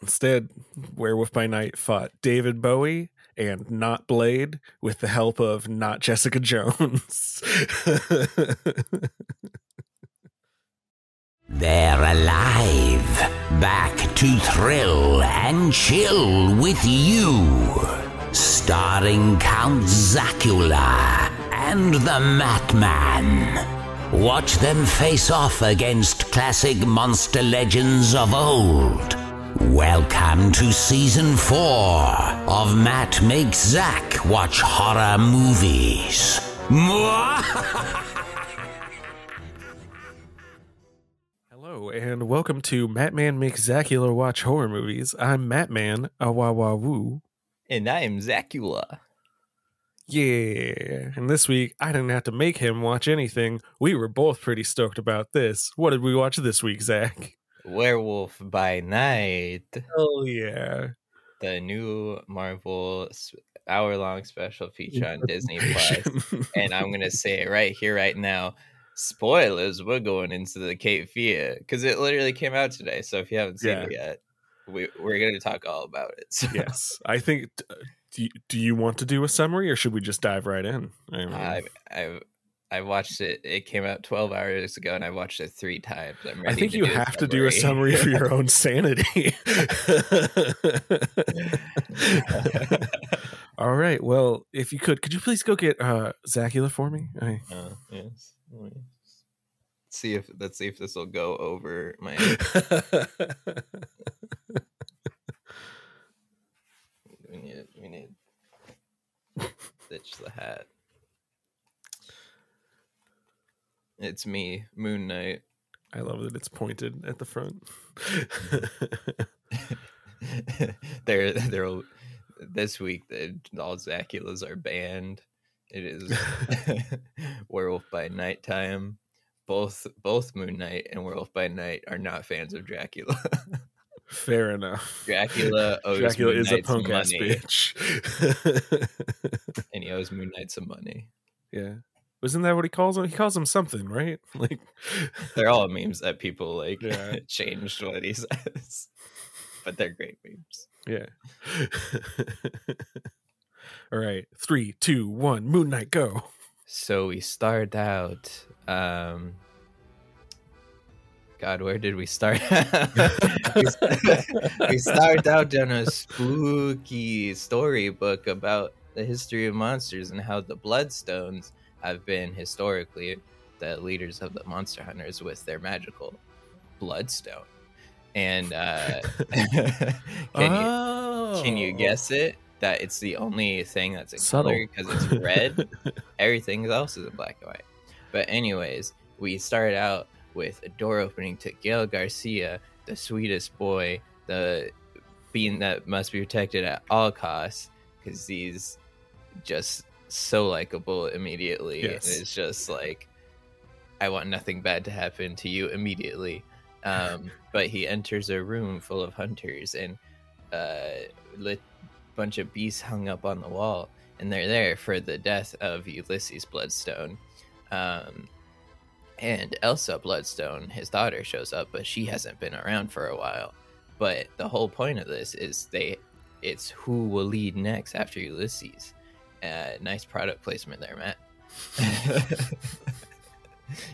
Instead, Werewolf by Night fought David Bowie and not Blade with the help of not Jessica Jones. They're alive, back to thrill and chill with you. Starring Count Zacula and the Matman. Watch them face off against classic monster legends of old. Welcome to season four of Matt Makes Zach Watch Horror Movies. Hello, and welcome to Mattman Makes Zacula Watch Horror Movies. I'm Matman, awawa woo. And I am Zacula. Yeah. And this week, I didn't have to make him watch anything. We were both pretty stoked about this. What did we watch this week, Zach? Werewolf by Night. Oh, yeah. The new Marvel hour long special feature on Disney Plus. and I'm going to say it right here, right now. Spoilers, we're going into the Cape Fear because it literally came out today. So if you haven't seen Yeah. it yet, we, we're going to talk all about it. So yes. I think. uh, Do you, do you want to do a summary or should we just dive right in? I mean, I, I, I watched it. It came out 12 hours ago, and I watched it three times. I'm I think you have to do a summary for your own sanity. All right. Well, if you could, could you please go get uh Zacula for me? I... Uh, yes. Let me See if let's see if this will go over my. we need we need ditch the hat. It's me, Moon Knight. I love that it's pointed at the front. they're they're this week the all Zaculas are banned. It is Werewolf by Nighttime. Both both Moon Knight and Werewolf by Night are not fans of Dracula. Fair enough. Dracula owes Dracula Moon is a Knight some punk ass money, bitch. and he owes Moon Knight some money. yeah. Wasn't that what he calls him? He calls him something, right? Like They're all memes that people like Yeah. changed what he says, but they're great memes. Yeah. All right. Three, two, one. Moon Knight, go. So we start out. Um, God, where did we start? we, start out on a spooky storybook about the history of monsters and how the Bloodstones have been historically the leaders of the monster hunters with their magical bloodstone. And uh, can you can you Oh. guess it? That it's the only thing that's in Subtle. color because it's red. Everything else is in black and white. But anyways, we started out with a door opening to Gael Garcia, the sweetest boy, the being that must be protected at all costs because he's just so likable immediately. And Yes. It's just like I want nothing bad to happen to you immediately. Um, but he enters a room full of hunters and uh, lit bunch of beasts hung up on the wall, and they're there for the death of Ulysses Bloodstone. Um, and Elsa Bloodstone, his daughter, shows up, but she hasn't been around for a while. But the whole point of this is they, it's who will lead next after Ulysses. Uh, nice product placement there, Matt.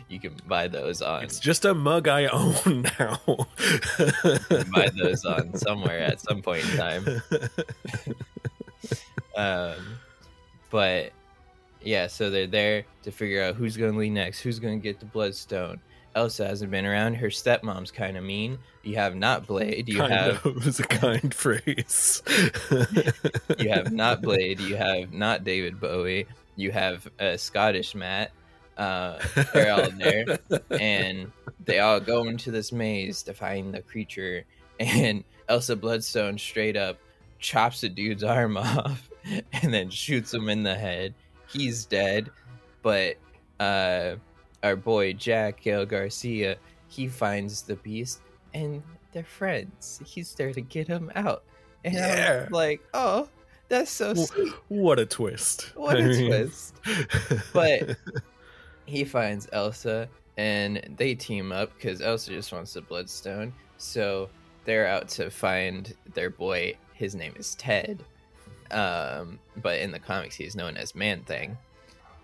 you can buy those on It's just a mug I own now. buy those on somewhere at some point in time. Um, but yeah, so they're there to figure out who's going to lead next, who's going to get the Bloodstone. Elsa hasn't been around. Her stepmom's kind of mean. You have not Blade. You kind have of is a kind phrase. you have not Blade. You have not David Bowie. You have a Scottish Matt. Uh, they're all there, and they all go into this maze to find the creature. And Elsa Bloodstone straight up chops a dude's arm off, and then shoots him in the head. He's dead, but uh, our boy Jack Gael Garcia, he finds the beast, and they're friends. He's there to get him out. And Yeah. like, oh, that's so Well, sweet. what a twist. What I a mean- twist. But he finds Elsa and they team up because Elsa just wants the Bloodstone. So they're out to find their boy. His name is Ted, um, but in the comics he's known as Man Thing.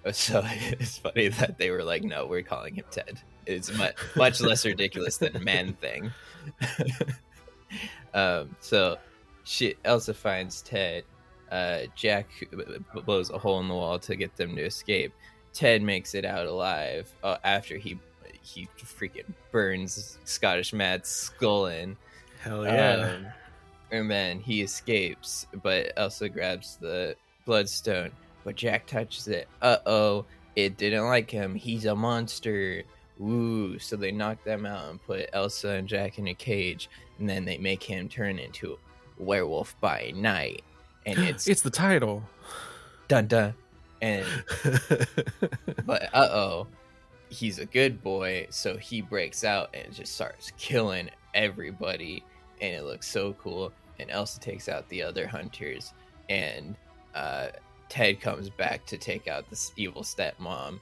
So it's funny that they were like, "No, we're calling him Ted." It's much much less ridiculous than Man Thing. um, so she Elsa finds Ted. Uh, Jack blows a hole in the wall to get them to escape. Ted makes it out alive uh, after he he freaking burns Scottish Matt's skull in. Hell yeah. Um, and then he escapes, but Elsa grabs the bloodstone. But Jack touches it. Uh oh, it didn't like him. He's a monster. Ooh, so they knock them out and put Elsa and Jack in a cage, and then they make him turn into a werewolf by night. And it's it's the title. dun dun. And but uh oh, he's a good boy, so he breaks out and just starts killing everybody, and it looks so cool. And Elsa takes out the other hunters, and uh, Ted comes back to take out this evil stepmom.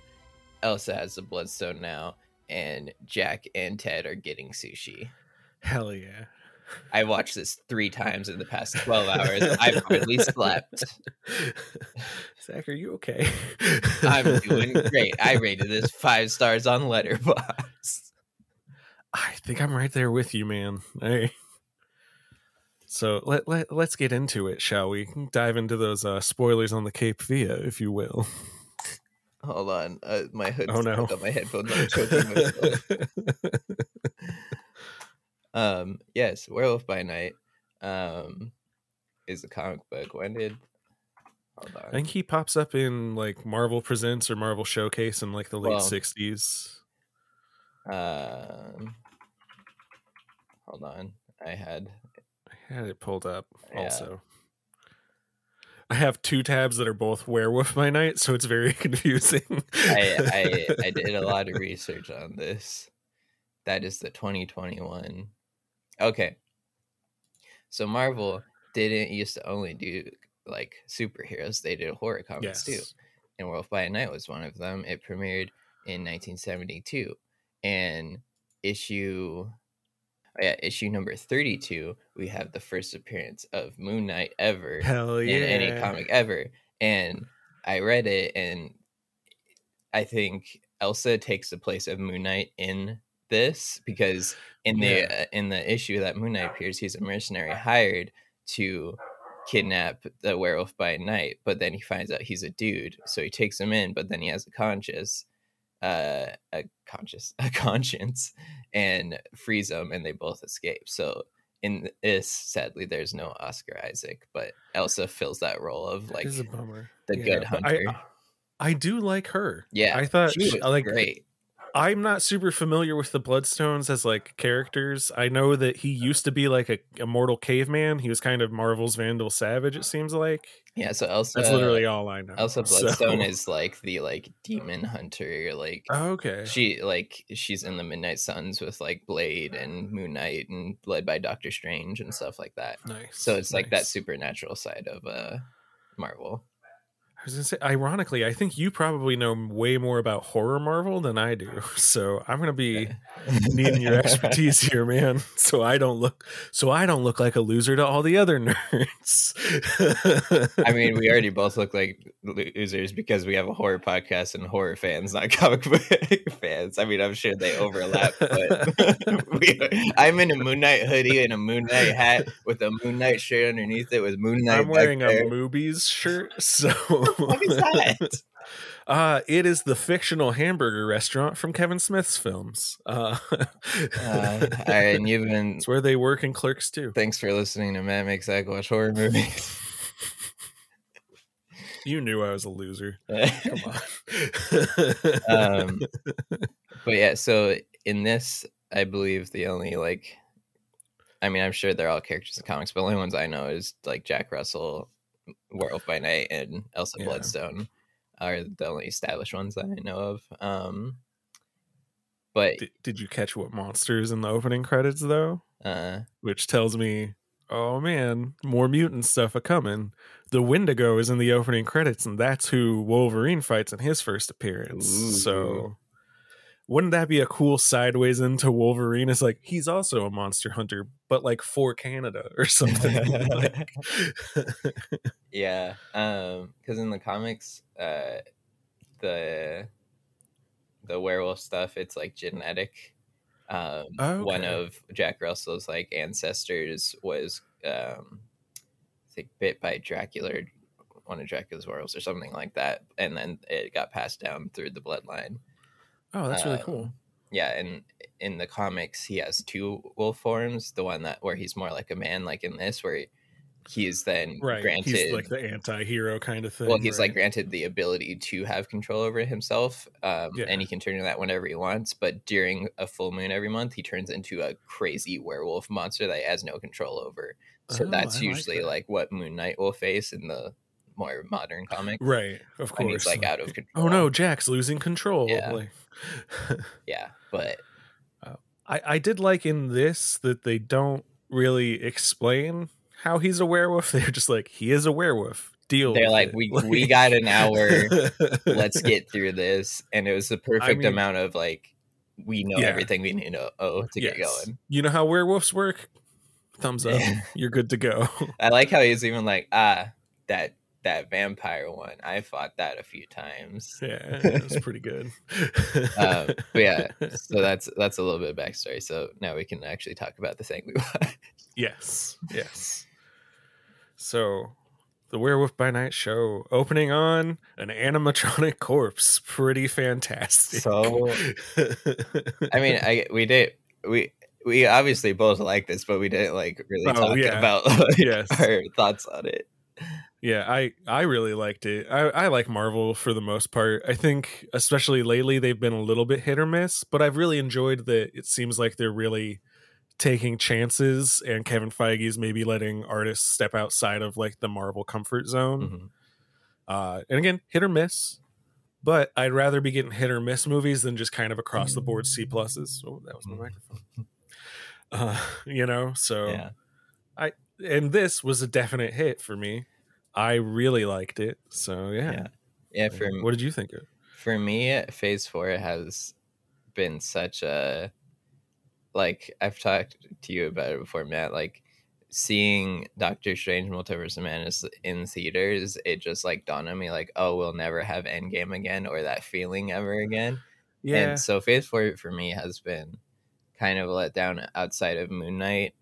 Elsa has the bloodstone now, and Jack and Ted are getting sushi. Hell yeah. I watched this three times in the past 12 hours. I've hardly slept. Zach, are you okay? I'm doing great. I rated this five stars on Letterboxd. I think I'm right there with you, man. Hey. So let, let let's get into it, shall we? Dive into those uh, spoilers on the Cape Via, if you will. Hold on, uh, my hood's Oh, no. on my headphones. I'm choking um, yes, Werewolf by Night, um, is a comic book. When did? Hold on. I think he pops up in like Marvel Presents or Marvel Showcase in like the late Well, '60s. Um, hold on. I had I had it pulled up Yeah. also. I have two tabs that are both Werewolf by Night, so it's very confusing. I, I I did a lot of research on this. That is the 2021. Okay. So Marvel didn't used to only do like superheroes; they did horror comics too. yes. And Werewolf by Night was one of them. It premiered in 1972, and issue, yeah, issue number 32, we have the first appearance of Moon Knight ever Hell yeah! in any comic ever. And I read it, and I think Elsa takes the place of Moon Knight in this because in the Yeah. uh, in the issue that Moon Knight appears, he's a mercenary hired to kidnap the werewolf by night. But then he finds out he's a dude, so he takes him in. But then he has a conscious, uh, a conscious, a conscience, and frees him, and they both escape. So in this, sadly, there's no Oscar Isaac, but Elsa fills that role of like a bummer. the Yeah, good hunter. I, I do like her. yeah, I thought she she- was like great. I'm not super familiar with the Bloodstones as like characters. I know that he used to be like a immortal caveman. He was kind of Marvel's Vandal Savage. It seems like Yeah, so Elsa. that's literally all I know. Elsa So- Bloodstone is like the like demon hunter. Like Oh, okay. she like she's in the Midnight Suns with like Blade and Moon Knight and led by Doctor Strange and stuff like that. nice. So it's like that supernatural side of uh Marvel. I was gonna say, ironically, I think you probably know way more about horror Marvel than I do. So I'm gonna be needing your expertise here, man. So I don't look, so I don't look like a loser to all the other nerds. I mean, we already both look like losers because we have a horror podcast and horror fans, not comic book fans. I mean, I'm sure they overlap, but we, I'm in a Moon Knight hoodie and a Moon Knight hat with a Moon Knight shirt underneath it with Moon Knight. I'm wearing there. a Mooby's shirt, so What is that? Uh, it is the fictional hamburger restaurant from Kevin Smith's films. Uh, Uh, and you've been. it's where they work in Clerks too. Thanks for listening to Matt Makes Zach Watch Horror Movies. You knew I was a loser. Come on. um, but yeah, so in this, I believe the only like, I mean, I'm sure they're all characters in comics, but the only ones I know is like Jack Russell, Werewolf by Night, and Elsa Yeah. Bloodstone are the only established ones that I know of. Um, but did, did you catch what monsters in the opening credits though? uh, Which tells me, oh man, more mutant stuff a coming. The Wendigo is in the opening credits, and that's who Wolverine fights in his first appearance. Ooh. So wouldn't that be a cool sideways into Wolverine? It's like he's also a monster hunter, but like for Canada or something. like, yeah, um, because in the comics, uh, the the werewolf stuff, it's like genetic. Um, one Okay. of Jack Russell's like ancestors was, um, I think, bit by Dracula, one of Dracula's werewolves, or something like that, and then it got passed down through the bloodline. Oh, that's really Um, cool. Yeah, and in the comics, he has two wolf forms. The one that where he's more like a man, like in this, where he, he's then Right. granted. He's like the anti-hero kind of thing. well, he's like granted the ability to have control over himself, um, Yeah. and he can turn into that whenever he wants. But during a full moon every month, he turns into a crazy werewolf monster that he has no control over. So Oh, that's I like usually that. like what Moon Knight will face in the more modern comic. Right, of course. he's like out of control. Oh no, Jack's losing control. Yeah. Like, Yeah, but I, I did like in this that they don't really explain how he's a werewolf. They're just like, he is a werewolf. Deal. they're like, it." we we got an hour. Let's get through this, and it was the perfect mean- amount of like we know Yeah. everything we need to know to get going. You know how werewolves work? Thumbs up. Yeah. You're good to go. I like how he's even like, ah, that that vampire one. I fought that a few times. yeah, it's pretty good. Um, but yeah, so that's that's a little bit of backstory. So now we can actually talk about the thing we watched. Yes, yes. So, the Werewolf by Night show opening on an animatronic corpse. Pretty fantastic. So, I mean, I we did we we obviously both like this, but we didn't like really Oh, talk yeah. about like, Yes. our thoughts on it. Yeah, I I really liked it. I I like Marvel for the most part. I think especially lately they've been a little bit hit or miss, but I've really enjoyed that. It seems like they're really taking chances, and Kevin Feige's maybe letting artists step outside of like the Marvel comfort zone. Mhm. Uh, and again, hit or miss. But I'd rather be getting hit or miss movies than just kind of across the board C pluses. Oh, that was my microphone. Uh, you know, so Yeah, and this was a definite hit for me. I really liked it. So yeah. Yeah. yeah. For what did you think of? for me, Phase Four has been such a like I've talked to you about it before, Matt. Like seeing Doctor Strange Multiverse of Madness in theaters, it just like dawned on me like, oh, we'll never have Endgame again or that feeling ever again. Yeah. And so Phase Four for me has been kind of let down outside of Moon Knight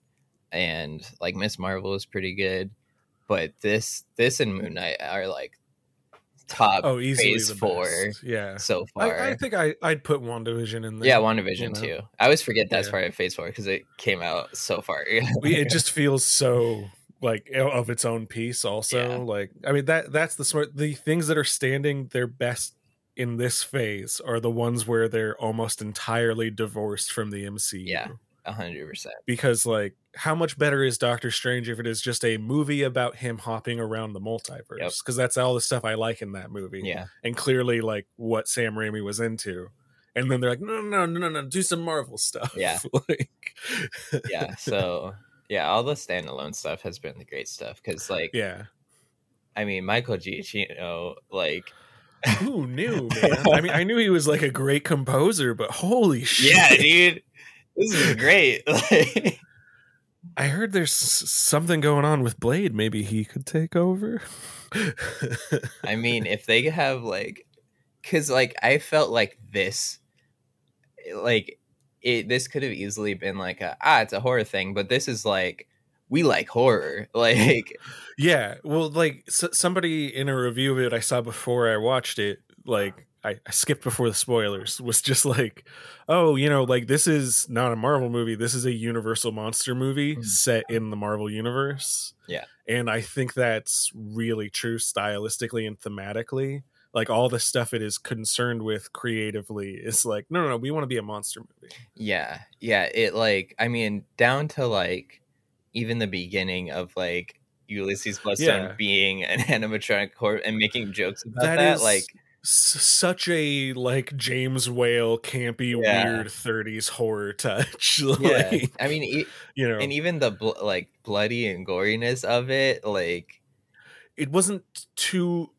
and like Miss Marvel is pretty good. But this this and Moon Knight are like top oh, easily Phase the Four best. Yeah. so far. I, I think I, I'd put WandaVision in there. Yeah, WandaVision you know? too. I always forget that's Yeah. part of Phase Four because it came out so far. It just feels so like of its own piece also Yeah. like i mean that that's the smart the things that are standing their best in this phase are the ones where they're almost entirely divorced from the mcu Yeah. Hundred percent. because like how much better is doctor strange if it is just a movie about him hopping around the multiverse Yep. because that's all the stuff i like in that movie Yeah, and clearly like what sam raimi was into and then they're like no no no no no do some marvel stuff Yeah. like yeah. So yeah, all the standalone stuff has been the great stuff because, like, yeah I mean, Michael Giacchino, like, Who knew, man? I mean, I knew he was like a great composer, but holy shit! yeah, dude, this is great. I heard there's something going on with Blade. Maybe he could take over. I mean, if they have like, because like I felt like this, like it. This could have easily been like a ah, it's a horror thing, but this is like we like horror. Like, yeah, well, like s- somebody in a review of it I saw before I watched it, like I, I skipped before the spoilers, was just like, oh, you know, like this is not a Marvel movie. This is a Universal monster movie Mhm. set in the Marvel universe. Yeah. and I think that's really true stylistically and thematically. Like all the stuff it is concerned with creatively is like, no, no, no, we want to be a monster movie. Yeah, yeah. It like I mean, down to like even the beginning of like Ulysses Bloodstone Yeah. being an animatronic corpse and making jokes about That that. is like, such a like James Whale campy Yeah. weird 30s horror touch. yeah. I mean, e- you know, and even the bl- like bloody and goriness of it, like, it wasn't too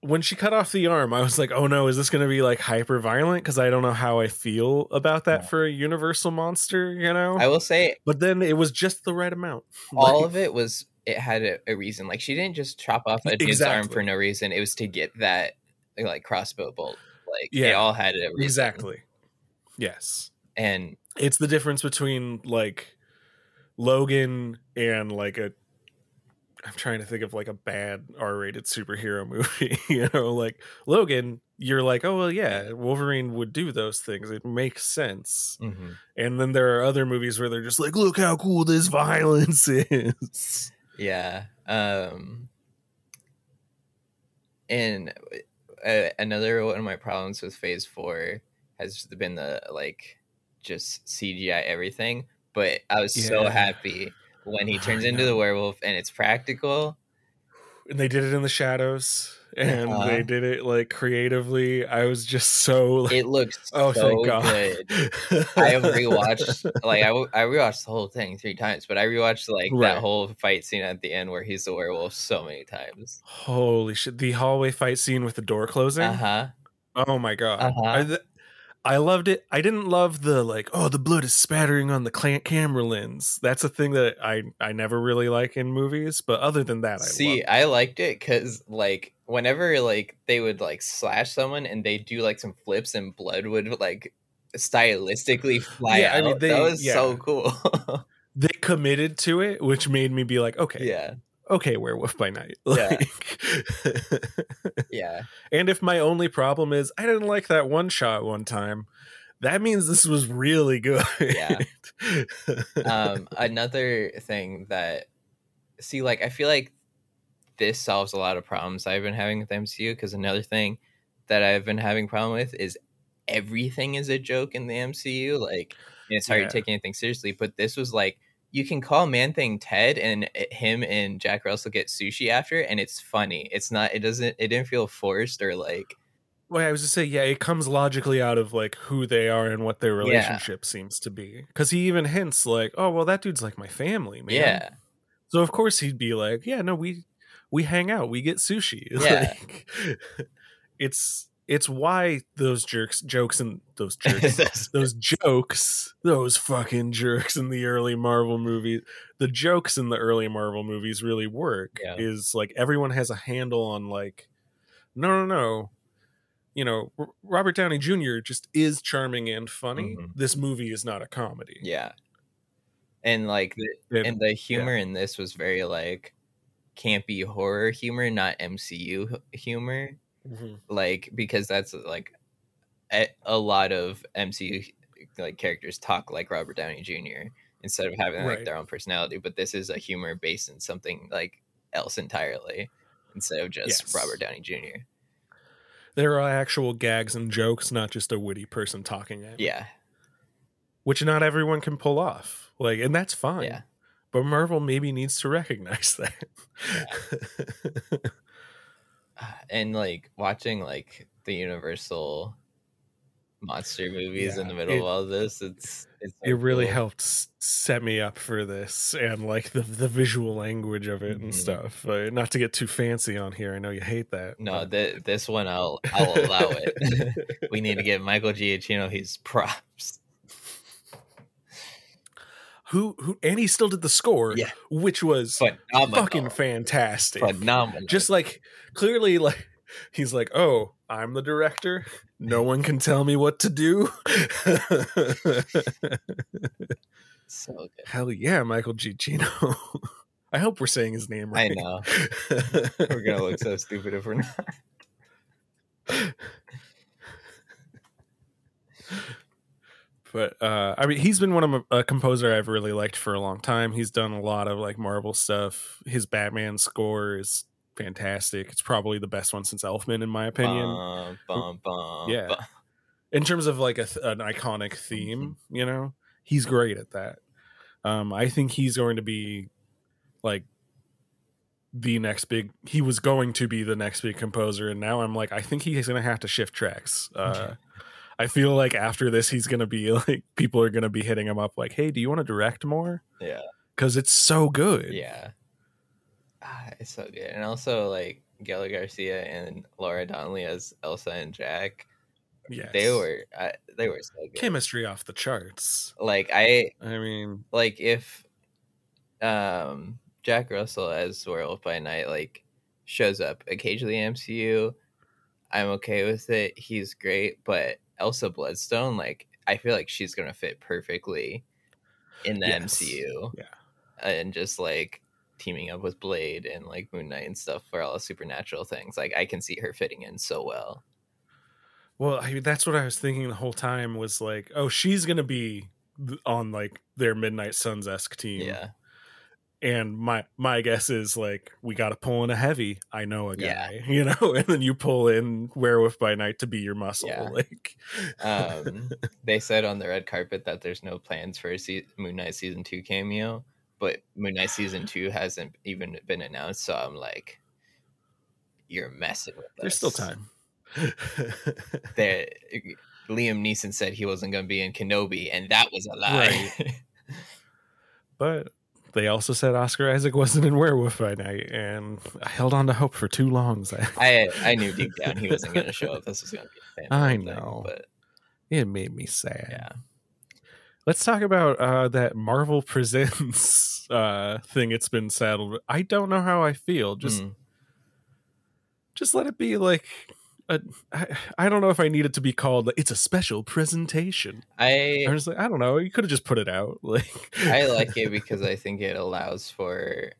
when she cut off the arm, I was like, "Oh no, is this going to be like hyper violent?" Because I don't know how I feel about that Yeah. for a universal monster, you know. I will say but then it was just the right amount. all Like, of it was it had a, a reason. Like she didn't just chop off a dude's arm for no reason. It was to get that like crossbow bolt. Like Yeah. all had it exactly. Yes, And it's the difference between like Logan and like a. I'm trying to think of like a bad R-rated superhero movie. you know, like Logan, you're like, oh well, yeah, Wolverine would do those things. It makes sense. mhm. And then there are other movies where they're just like, look how cool this violence is. yeah. Um and uh, another one of my problems with phase 4 has been the like just CGI everything, but I was so happy when he turns into the werewolf and it's practical. And they did it in the shadows, and Uh-huh. they did it like creatively. I was just so like, It looks oh, so thank God. good. I have rewatched like I, I rewatched the whole thing three times, but I rewatched like Right. that whole fight scene at the end where he's the werewolf so many times. Holy shit! The hallway fight scene with the door closing. Uh huh. Oh my god! Uh-huh. I, th- I loved it. I didn't love the like, oh, the blood is spattering on the camera lens. That's a thing that I I never really like in movies. But other than that, I See, I liked it because like whenever like they would like slash someone and they do like some flips and blood would like stylistically fly Yeah, I out. mean, they- that was so cool. they committed to it, which made me be like, okay, yeah, okay, Werewolf by Night. Yeah. Yeah, and if my only problem is I didn't like that one shot one time, that means this was really good. Yeah. um another thing that see like i feel like this solves a lot of problems i've been having with mcu because another thing that i've been having problem with is everything is a joke in the mcu like it's hard Yeah. to take anything seriously but this was like you can call man thing ted and eh, him and jack russell get sushi after and it's funny it's not it doesn't it didn't feel forced or like Well, I was just say, yeah, it comes logically out of like who they are and what their Yeah. relationship seems to be. Because he even hints like, "Oh, well, that dude's like my family, man." yeah So of course he'd be like, "Yeah, no, we we hang out, we get sushi." Yeah. Like, it's it's why those jerks jokes and those jerks those jokes, those fucking jerks in the early Marvel movies, the jokes in the early Marvel movies really work. Yeah. Is like everyone has a handle on like, no, no, no. You know, Robert Downey Jr. just is charming and funny. Mhm. This movie is not a comedy. yeah and like the, and the humor in this was very like campy horror humor, not MCU hu- humor. Mhm. Like because that's like a, a lot of MCU like characters talk like Robert Downey Jr. instead of having like Right. their own personality. But this is a humor based in something like else entirely instead of just Yes. Robert Downey Jr. There are actual gags and jokes, not just a witty person talking you, Yeah, which not everyone can pull off. Like, and that's fine. yeah, But Marvel maybe needs to recognize that. and like watching like the Universal monster movies in the middle it- of all this, it's it's so it really cool. helped set me up for this and like the the visual language of it and Mhm. stuff. Uh, not to get too fancy on here. I know you hate that. No, th- this one I'll I'll allow it. we need to give Michael Giacchino his props. Who who and he still did the score, Yeah. which was Phenomenal. fucking fantastic. phenomenal. Just like clearly like he's like, "Oh, I'm the director. No one can tell me what to do." so good. Hell yeah, Michael Giacchino. I hope we're saying his name I right. know. We're gonna look so stupid if we're not. but uh i mean he's been one of my, a composer i've really liked for a long time. He's done a lot of like marvel stuff. His batman score is fantastic. It's probably the best one since elfman in my opinion. Bum, bum, bum, Yeah. in terms of like a an iconic theme you know he's great at that. Um i think he's going to be like the next big he was going to be the next big composer and now i'm like i think he's going to have to shift tracks uh i feel like after this he's going to be like people are going to be hitting him up like hey do you want to direct more Yeah, because it's so good yeah. Ah, It's so good, and also like Gael Garcia and Laura Donnelly as Elsa and Jack. Yeah, They were I, they were so good. chemistry off the charts. Like I I mean, like if um Jack Russell as Werewolf by Night like shows up occasionally in MCU, I'm okay with it. He's great, but Elsa Bloodstone, like I feel like she's gonna fit perfectly in the Yes. MCU. Yeah. And just like teaming up with Blade and like Moon Knight and stuff for all the supernatural things. Like I can see her fitting in so well. well, I, that's what I was thinking the whole time was like, oh, she's gonna be on like their Midnight Suns esque team. Yeah. And my my guess is like we got to pull in a heavy. I know a Yeah. guy, you know, and then you pull in Werewolf by Night to be your muscle. Yeah. Like, Um, they said on the red carpet that there's no plans for a se- Moon Knight season two cameo, but Moon Knight season two hasn't even been announced. So I'm like, you're messing with us. there's still time. There, Liam Neeson said he wasn't going to be in Kenobi, and that was a lie. but they also said Oscar Isaac wasn't in Werewolf by Night, and I held on to hope for too long. So I I knew deep down he wasn't going to show up. This was going to be a fan I thing, know. but it made me sad. yeah, Let's talk about uh, that Marvel Presents uh, thing. It's been saddled. I don't know how I feel. Just, Mm. just let it be like. A, I, I don't know if I need it to be called. It's a special presentation. I I'm just like I don't know. You could have just put it out. Like I like it because I think it allows for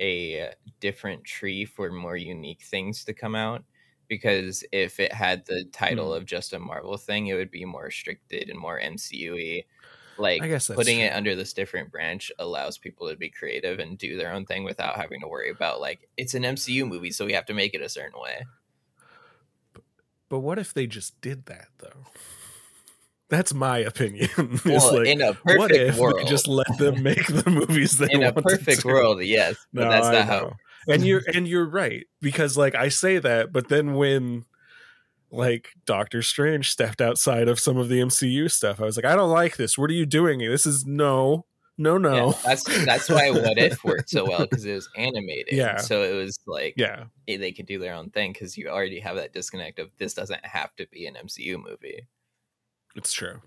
a different tree for more unique things to come out. Because if it had the title Hmm. of just a Marvel thing, it would be more restricted and more MCU-y. Like I guess that's putting it under this different branch allows people to be creative and do their own thing without having to worry about like it's an MCU movie, so we have to make it a certain way. But what if they just did that though? That's my opinion. Well, like, in a what if perfect world, just let them make the movies they in a perfect world, yes, but No, that's not how. And you're and you're right because like I say that, but then when like Doctor Strange stepped outside of some of the MCU stuff, I was like, I don't like this. What are you doing? This is no, no, no. Yeah, that's that's why What If worked so well because it was animated. Yeah. So it was like yeah, eh, they could do their own thing because you already have that disconnect of this doesn't have to be an MCU movie. it's true.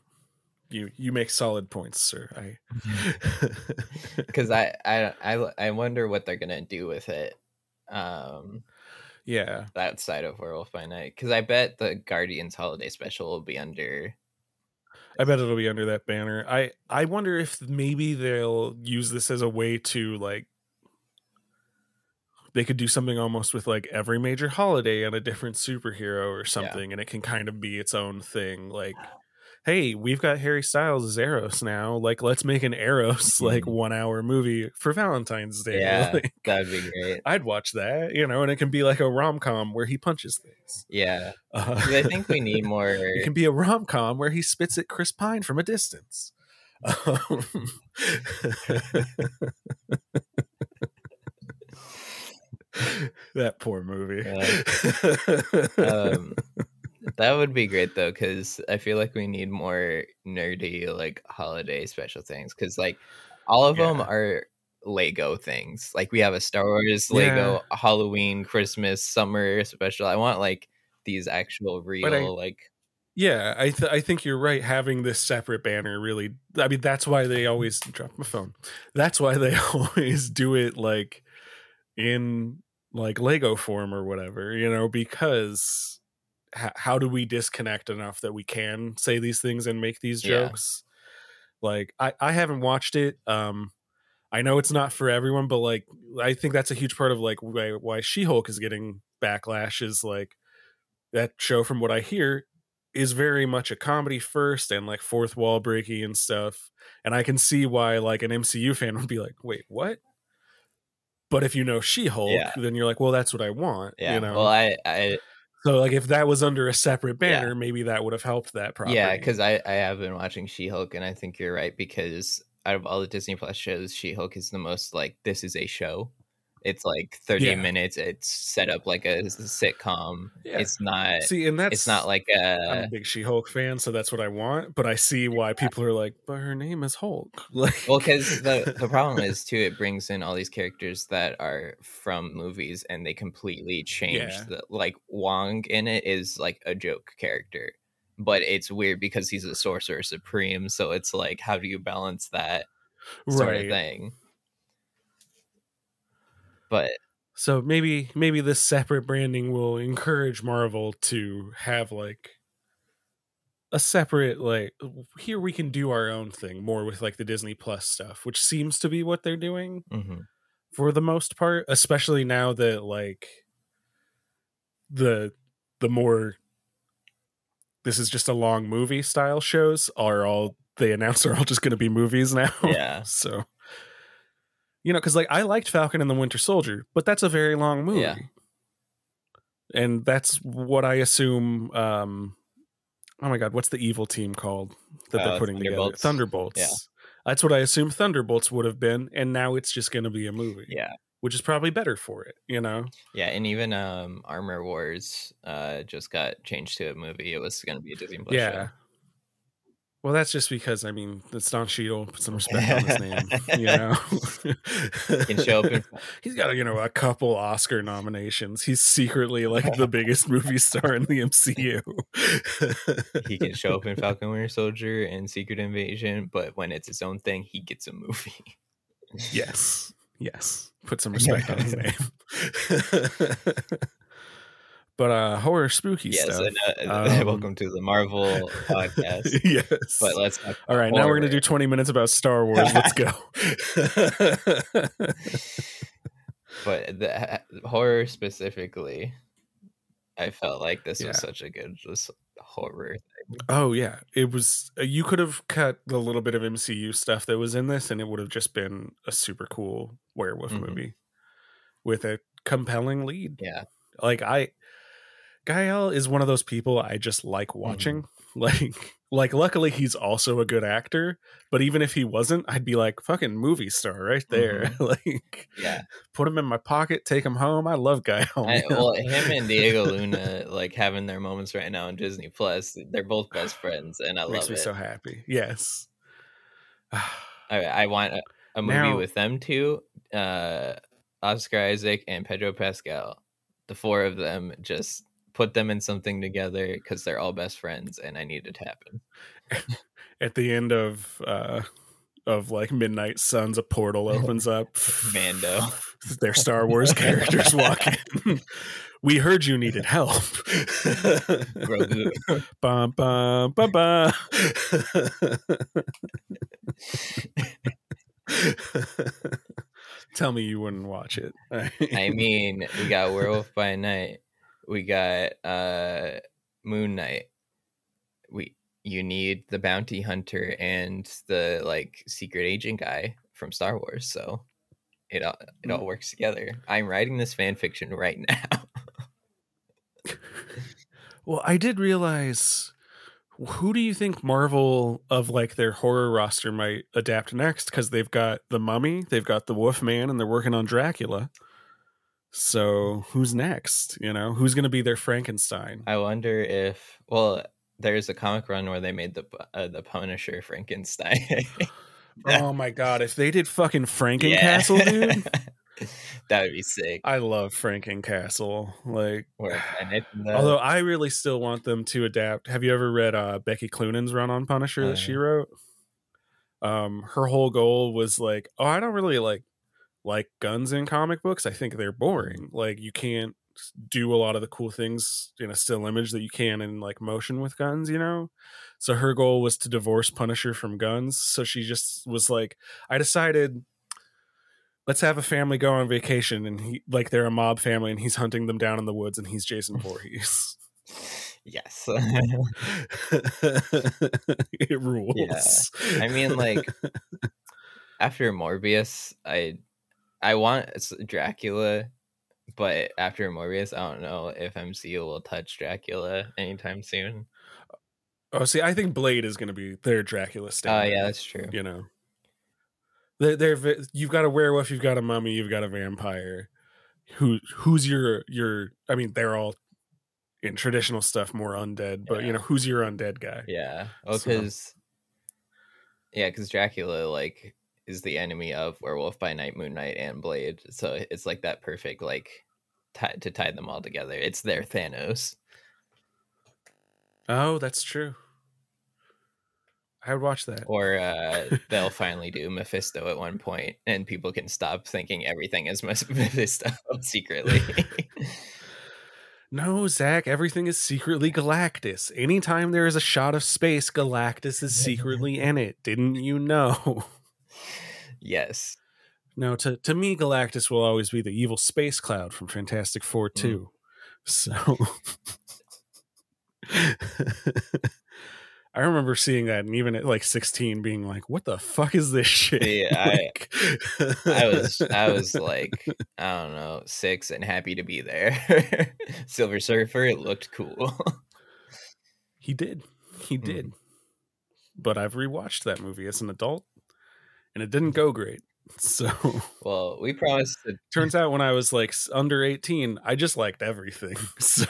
You you make solid points, sir. I Because I, I I I wonder what they're gonna do with it. Um, yeah. That side of Werewolf by Night, because I bet the Guardians Holiday Special will be under. I bet it'll be under that banner. I I wonder if maybe they'll use this as a way to like they could do something almost with like every major holiday and a different superhero or something and it can kind of be its own thing like hey we've got harry styles as eros now like let's make an eros like Mhm. one hour movie for valentine's day Yeah, Like, that'd be great. i'd watch that you know and it can be like a rom-com where he punches things Yeah, uh, I think we need more. it can be a rom com where he spits at Chris Pine from a distance. Um, that poor movie. um, that would be great though, because I feel like we need more nerdy like holiday special things. Because like all of them are Lego things. Like we have a Star Wars Lego Halloween, Christmas, summer special. I want like these actual real I- like yeah, I th- I think you're right. Having this separate banner really, I mean, that's why they always drop my phone. That's why they always do it like in like Lego form or whatever, you know, because h- how do we disconnect enough that we can say these things and make these Yeah. jokes? Like, I I haven't watched it. Um, I know it's not for everyone, but like, I think that's a huge part of like why, why She Hulk is getting backlash is like that show. From what I hear, is very much a comedy first and like fourth wall breaky and stuff. And I can see why like an MCU fan would be like, wait, what? But if you know She Hulk, Yeah. then you're like, well, that's what I want. yeah. You know. Well, I I so like if that was under a separate Yeah. banner, maybe that would have helped that property. yeah, because I I have been watching She Hulk, and I think you're right because out of all the Disney Plus shows, She Hulk is the most like this is a show. It's like 30 Yeah. minutes. It's set up like a sitcom. Yeah. It's not. See, and that's it's not like I'm a. a big She-Hulk fan, so that's what I want. But I see why people are like, "But her name is Hulk." Like, Well, because the the problem is too, it brings in all these characters that are from movies, and they completely change Yeah. the like Wong in it is like a joke character, but it's weird because he's a sorcerer supreme. So it's like, how do you balance that sort right. of thing? But So maybe maybe this separate branding will encourage Marvel to have like a separate like here we can do our own thing more with like the Disney Plus stuff, which seems to be what they're doing mhm. for the most part, especially now that like the the more this is just a long movie style shows are all they announce are all just going to be movies now. Yeah. so you know, because like I liked Falcon and the Winter Soldier, but that's a very long movie. Yeah. And that's what I assume. um Oh my god, what's the evil team called that Uh, they're putting together? Thunderbolts. Thunderbolts. Yeah. That's what I assume Thunderbolts would have been, and now it's just going to be a movie. yeah, which is probably better for it. You know. yeah, and even um, Armor Wars uh just got changed to a movie. It was going to be a Disney Plus yeah. show. Well, that's just because I mean it's Don Cheadle. Put some respect on his name. You know, can show up in He's got you know a couple Oscar nominations. He's secretly like the biggest movie star in the MCU. he can show up in Falcon Winter Soldier and Secret Invasion, but when it's his own thing, he gets a movie. yes, yes. Put some respect on his name. But uh horror spooky yes, stuff. and, uh, Um, welcome to the Marvel podcast. yes. But let's All right, now we're going to do 20 minutes about Star Wars. Let's go. but the horror specifically, I felt like this Yeah. was such a good just horror. Thing. Oh, yeah. It was, uh, you could have cut the little bit of MCU stuff that was in this, and it would have just been a super cool werewolf Mhm. movie with a compelling lead. Yeah, Like, I, Gael is one of those people I just like watching. Like, like, luckily he's also a good actor, but even if he wasn't, I'd be like, fucking movie star right there. like, yeah. put him in my pocket, take him home. I love Gael. I, well, him and Diego Luna like having their moments right now on Disney Plus. They're both best friends, and I makes love me it. so happy. Yes. I, I want a, a movie Now- with them two, uh, Oscar Isaac and Pedro Pascal. The four of them just put them in something together because they're all best friends, and I need it to happen. At the end of uh of like Midnight Suns, a portal opens up. Mando. Their Star Wars characters walk in. We heard you needed help. Bum, bum, bum, bum. Tell me you wouldn't watch it. I mean, we got Werewolf by Night. We got uh Moon Knight. We you need the bounty hunter and the like secret agent guy from Star Wars, so it all it all works together. I'm writing this fan fiction right now. Well, I did realize who do you think Marvel of like their horror roster might adapt next? Because they've got the Mummy, they've got the Wolf Man, and they're working on Dracula. So who's next? You know, who's going to be their Frankenstein? I wonder if well, there's a comic run where they made the uh, the Punisher Frankenstein. oh my god, if they did fucking Frankencastle, dude, that would be sick. I love Frankencastle. Like, Or Bennett in the- although I really still want them to adapt. Have you ever read uh, Becky Cloonan's run on Punisher that she Uh. wrote? Um, her whole goal was like, oh, I don't really like like guns in comic books. I think they're boring. Mm-hmm. Like, you can't do a lot of the cool things in a still image that you can in like motion with guns, you know? So her goal was to divorce Punisher from guns. So she just was like, I decided let's have a family go on vacation and he like they're a mob family and he's hunting them down in the woods and he's Jason Voorhees. yes. it rules. I mean, like after Morbius, I I want Dracula, but after Morbius, I don't know if MCU will touch Dracula anytime soon. oh, see, I think Blade is going to be their Dracula Oh stand. yeah, that's true. you know. They're, they're you've got a werewolf, you've got a mummy, you've got a vampire. who who's your your I mean they're all in traditional stuff more undead, but Yeah. you know who's your undead guy? Yeah. Oh, So- because yeah, because Dracula like is the enemy of Werewolf by Night, Moon Knight, and Blade. So it's like that perfect like tie to tie them all together. It's their Thanos. Oh, that's true. I would watch that. Or uh, they'll finally do Mephisto at one point, and people can stop thinking everything is Mephisto secretly. No, Zach, everything is secretly Galactus. Anytime there is a shot of space, Galactus is secretly in it. Didn't you know? Yes. No, to, to me, Galactus will always be the evil space cloud from Fantastic Four Mm. So I remember seeing that and even at like 16 being like, what the fuck is this shit? Yeah, I- Like- I was I was like I don't know six and happy to be there. Silver Surfer, it looked cool. He did. He Mm. did. But I've rewatched that movie as an adult and it didn't go great. So well, we promised to turns out when I was like under 18, I just liked everything. So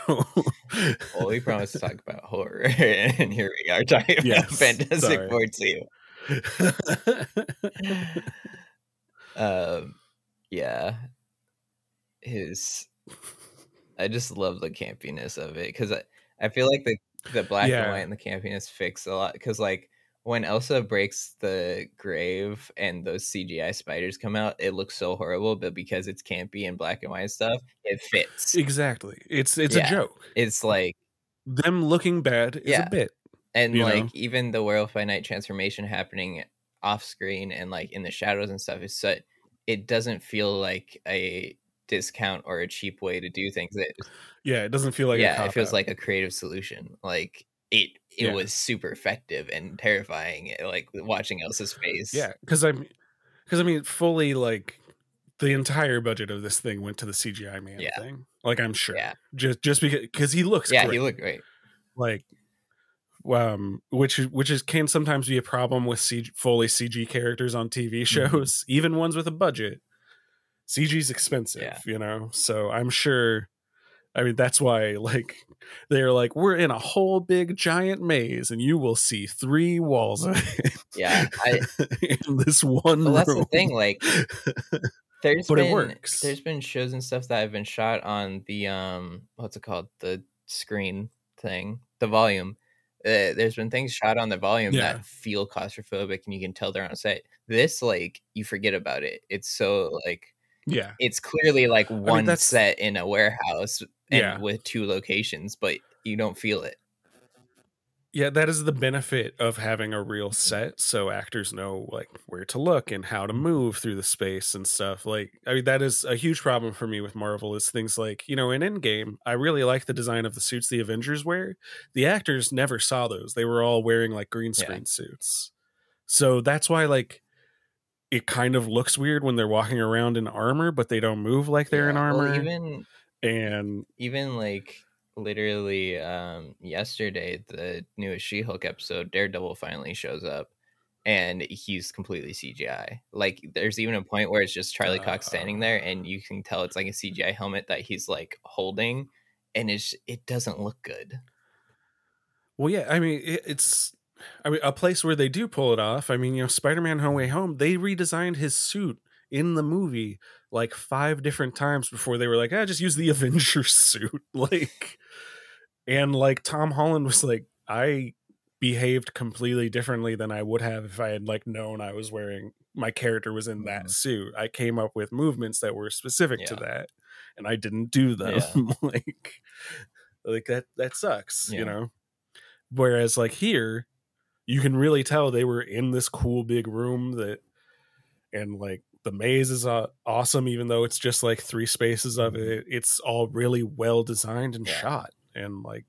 well, we promised to talk about horror, and here we are talking about Fantastic. Four two. Um, yeah, his. I just love the campiness of it because I, I feel like the the black Yeah. and white and the campiness fix a lot because like when Elsa breaks the grave and those CGI spiders come out, it looks so horrible, but because it's campy and black and white stuff, it fits. exactly. It's it's Yeah. a joke. It's like Them looking bad is Yeah. a bit. and like know? even the werewolf by night transformation happening off screen and like in the shadows and stuff is so it doesn't feel like a discount or a cheap way to do things it, Yeah, it doesn't feel like a yeah it feels cop-out. like a creative solution like it it Yeah. was super effective and terrifying eh, like watching elsa's face Yeah, because I'm because I mean fully like the entire budget of this thing went to the CGI man Yeah. thing. Like I'm sure. yeah Just just because because he looks yeah great. he looked great like um which which is can sometimes be a problem with CG, fully cg characters on tv Mm-hmm. shows even ones with a budget cg's expensive Yeah. you know so i'm sure i mean that's why like they're like we're in a whole big giant maze and you will see three walls of it yeah i in this one well that's the thing like there's But it been works. there's been shows and stuff that have been shot on the um what's it called? The screen thing the volume. Uh, there's been things shot on the volume Yeah. that feel claustrophobic and you can tell they're on set. This like you forget about it. It's so like yeah it's clearly like one that's- set in a warehouse and Yeah. with two locations but you don't feel it yeah that is the benefit of having a real set so actors know like where to look and how to move through the space and stuff like i mean that is a huge problem for me with marvel is things like you know in endgame i really like the design of the suits the avengers wear the actors never saw those they were all wearing like green Yeah. screen suits so that's why like it kind of looks weird when they're walking around in armor but they don't move like they're in Yeah, well, armor. even and even like literally um yesterday the newest she-hulk episode daredevil finally shows up and he's completely cgi like there's even a point where it's just charlie cox standing there and you can tell it's like a cgi helmet that he's like holding and it's it doesn't look good. Well, yeah, I mean, it, it's I mean a place where they do pull it off. I mean, you know, Spider-Man: No Way Home, they redesigned his suit in the movie like five different times before they were like, "Ah, just use the Avengers suit." like, and like Tom Holland was like, "I behaved completely differently than I would have if I had like known I was wearing my character was in that Mhm. suit. I came up with movements that were specific to that, and I didn't do them. Yeah. like, like that that sucks, Yeah. you know." Whereas like here, you can really tell they were in this cool big room that, and like the maze is uh, awesome, even though it's just like three spaces of Mhm. it. It's all really well designed and Yeah. shot, and like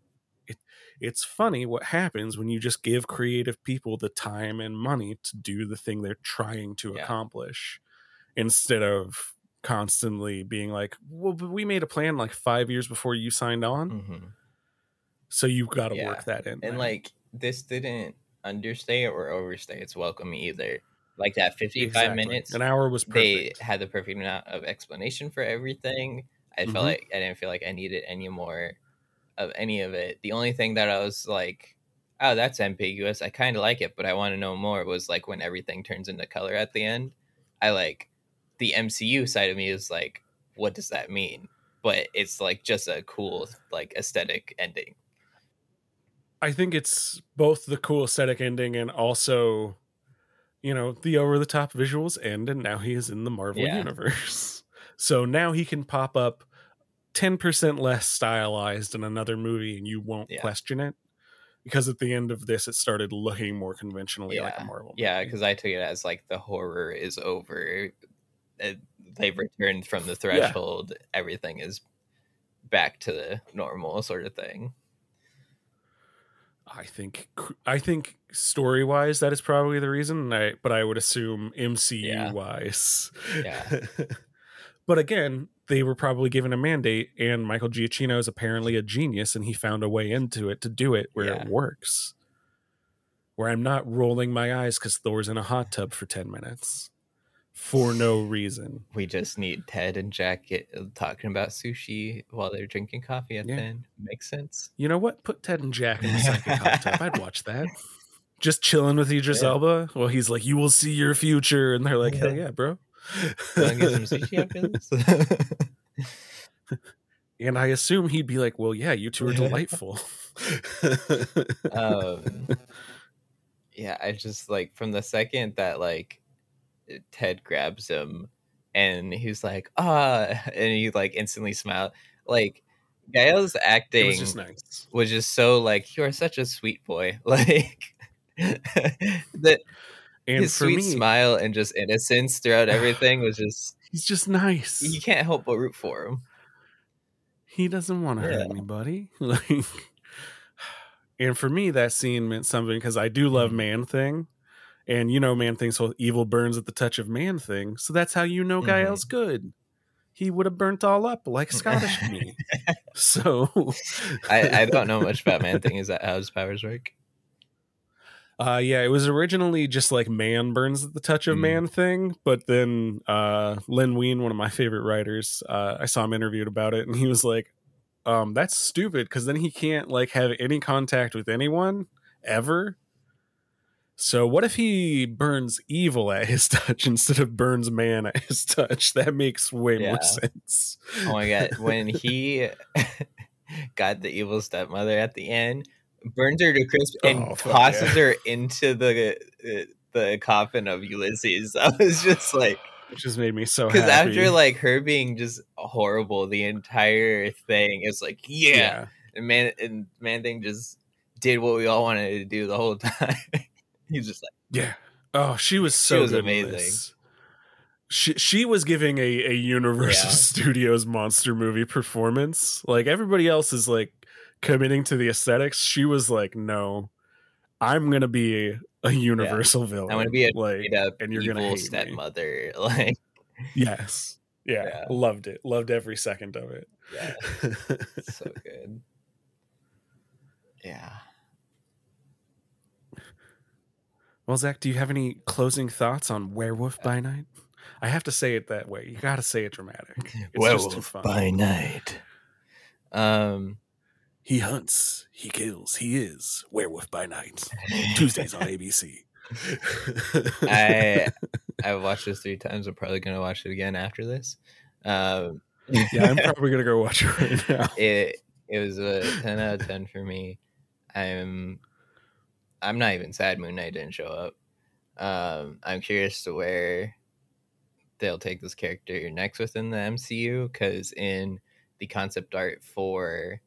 it. It's funny what happens when you just give creative people the time and money to do the thing they're trying to Yeah. accomplish, instead of constantly being like, "Well, but we made a plan like five years before you signed on." hmm So you've got to Yeah. work that in. and there. like this didn't understay or overstay its welcome either like that 55 Exactly. minutes An hour was they had the perfect amount of explanation for everything. I felt Mhm. like I didn't feel like I needed any more of any of it. The only thing that I was like, oh, that's ambiguous. I kind of like it, but I want to know more was like when everything turns into color at the end. I like the MCU side of me is like, what does that mean? But it's like just a cool, like aesthetic ending. I think it's both the cool aesthetic ending and also, you know, the over the top visuals end, and now he is in the Marvel Yeah. universe. So now he can pop up 10% less stylized in another movie and you won't Yeah. question it. Because at the end of this, it started looking more conventionally like a Yeah. Marvel. Yeah, because I took it as like the horror is over. Eh, it, they've mm. returned from the Yeah. threshold. Everything is back to the normal sort of thing. I think I think story wise that is probably the reason. I but I would assume MCU Yeah. wise. Yeah. but again, they were probably given a mandate, and Michael Giacchino is apparently a genius, and he found a way into it to do it where Yeah. it works. Where I'm not rolling my eyes because Thor's in a hot tub for ten minutes for no reason. We just need Ted and Jack get, talking about sushi while they're drinking coffee at Yeah. the end. Makes sense. You know what? Put Ted and Jack in the hot tub. I'd watch that. Just chilling with Idris Yeah. Elba. Well, he's like, "You will see your future," and they're like, "Hell yeah, bro." Want to get some sushi after this? and I assume he'd be like, "Well, yeah, you two are delightful." um, yeah, I just like from the second that like Ted grabs him and he's like, ah, and he like instantly smiled. Like Gael's it acting was just nice. was just so like you are such a sweet boy like that And his sweet me, smile and just innocence throughout everything was just he's just nice. you can't help but root for him he doesn't want to Yeah. hurt anybody. Like, and for me, that scene meant something because I do love Mhm. Man Thing, and you know, Man Thing's whole evil burns at the touch of Man Thing. So that's how you know. Gael's good. He would have burnt all up like Scottish me. So, I, I don't know much about man thing is that how his powers work Uh yeah, it was originally just like man burns at the touch of Mm. man thing, but then uh Len Wein, one of my favorite writers, uh I saw him interviewed about it and he was like, um, that's stupid because then he can't like have any contact with anyone ever. So what if he burns evil at his touch instead of burns man at his touch? That makes way Yeah. more sense. Oh my god, when he got the evil stepmother at the end, burns her to crisp and Oh, tosses yeah. her into the uh, the coffin of Ulysses. I was just like, It just made me so because after like her being just horrible, the entire thing is like, yeah, and man, and man thing just did what we all wanted to do the whole time. He's just like, Yeah. Oh, she was so was good amazing. She she was giving a, a Universal Yeah. Studios monster movie performance. Like everybody else is like committing to the aesthetics. She was like, no, I'm gonna be a, Universal villain. I'm gonna be a like, and you're gonna evil hate me. stepmother. Like, yes, yeah, Yeah. loved it. Loved every second of it. yeah, so good. Yeah. Well, Zach, do you have any closing thoughts on Werewolf by Night? I have to say it that way. You got to say it dramatic. It's just too fun. night. Um, He hunts, he kills, he is Werewolf by Night. Tuesdays on ABC. I I've watched this three times. I'm probably gonna watch it again after this. Um, yeah, I'm probably gonna go watch it right now. it it was a 10 out of 10 for me. I'm I'm not even sad Moon Knight didn't show up. Um, I'm curious to where they'll take this character next within the MCU because in the concept art for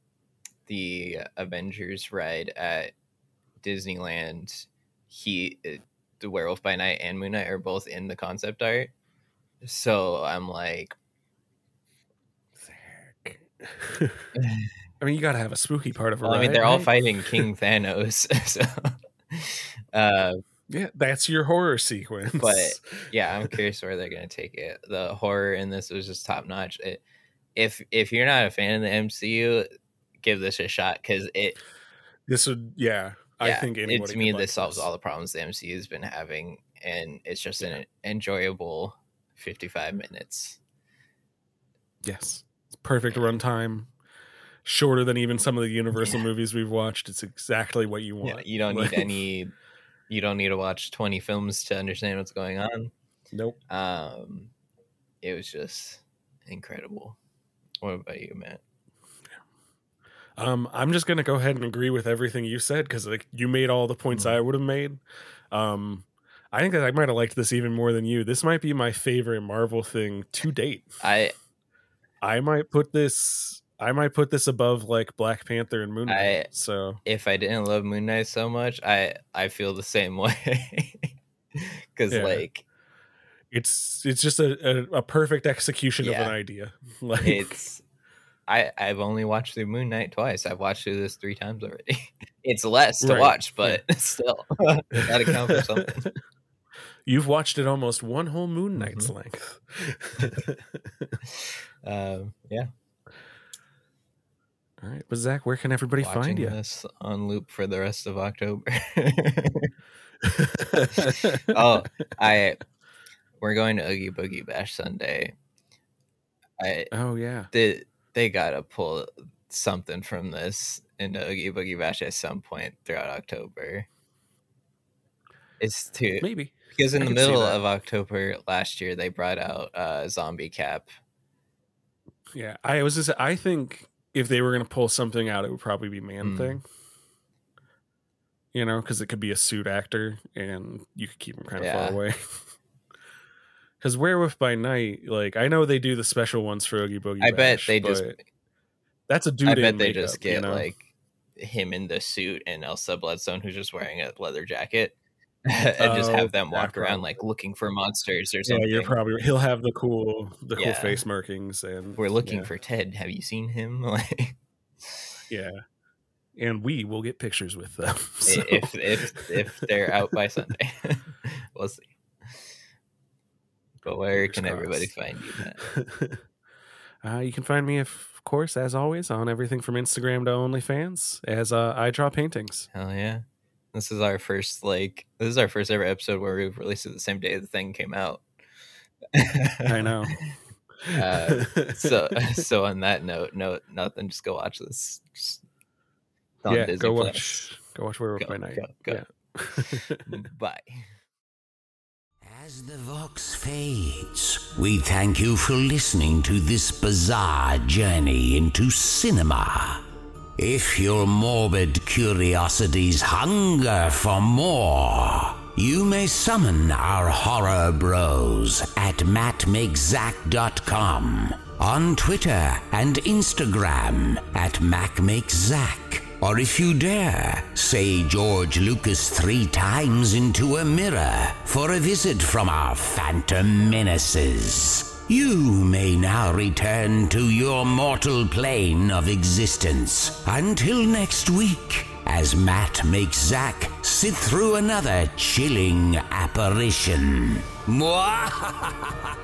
the Avengers ride at Disneyland, he uh, the Werewolf by Night and Moon Knight are both in the concept art. So I'm like, I mean, you gotta have a spooky part of it. well, I mean, they're all fighting King Thanos. So, uh, Yeah, that's your horror sequence. But- yeah, I'm curious where they're gonna take it. The horror in this was just top notch. It, if if you're not a fan of the MCU, give this a shot because it. this would, yeah, I yeah, think it, anybody to me this like solves all the problems the MCU has been having and it's just an enjoyable 55 minutes. Yes. It's perfect runtime. Shorter than even some of the Universal Yeah. movies we've watched. It's exactly what you Yeah, want. you don't need any. You don't need to watch 20 films to understand what's going on. Nope. Um, it was just incredible. What about you, Matt? Um, I'm just gonna go ahead and agree with everything you said because like you made all the points Mhm. I would have made. Um, I think that I might have liked this even more than you. This might be my favorite Marvel thing to date. I I might put this. I might put this above like Black Panther and Moon Knight. I- so if I didn't love Moon Knight so much, I I feel the same way. Because Yeah. like it's it's just a, a, a perfect execution of an idea. Like it's I I've only watched through Moon Knight twice. I've watched through this three times already. It's less to Right, watch, but still, gotta count for something. you've watched it almost one whole Moon Knight's Mm-hmm. length. Um, yeah, All right, but Zach, where can everybody watching find you? this on loop for the rest of October. oh, I we're going to Oogie Boogie Bash Sunday. I oh yeah. they they gotta pull something from this into Oogie Boogie Bash at some point throughout October. It's too Maybe. because in I the middle of October last year they brought out uh, Zombie Cap. Yeah, I was just. I think if they were going to pull something out, it would probably be Man Hmm. Thing. You know, because it could be a suit actor, and you could keep him kind of Yeah. far away. Because Werewolf by Night, like I know they do the special ones for Oogie Boogie. I bet they just that's a dude. I bet they makeup, just you get know? like him in the suit and Elsa Bloodstone who's just wearing a leather jacket. and just Oh, have them yeah, walk around like looking for monsters or something. yeah, you're probably he'll have the cool the cool Yeah. face markings and We're looking yeah, for Ted. Have you seen him? Like yeah, and we will get pictures with them. so- if if if they're out by Sunday. we'll see. But where Fingers can everybody crossed. find you, uh, you can find me, of course, as always, on everything from Instagram to OnlyFans as uh, I draw paintings. Hell yeah. This is our first like this is our first ever episode where we've released it the same day the thing came out. I know. Uh, so so on that note, no nothing, just go watch this. Just, on yeah, Disney go Plus. watch. Go watch Werewolf Go, by Night. go, go. Yeah. Bye. As the Vox fades, we thank you for listening to this bizarre journey into cinema. If your morbid curiosities hunger for more, you may summon our horror bros at mattmakezack.com, on Twitter and Instagram at mattmakezack. Or if you dare, say George Lucas three times into a mirror for a visit from our phantom menaces. You may now return to your mortal plane of existence. Until next week, as Matt makes Zack sit through another chilling apparition. Mwah!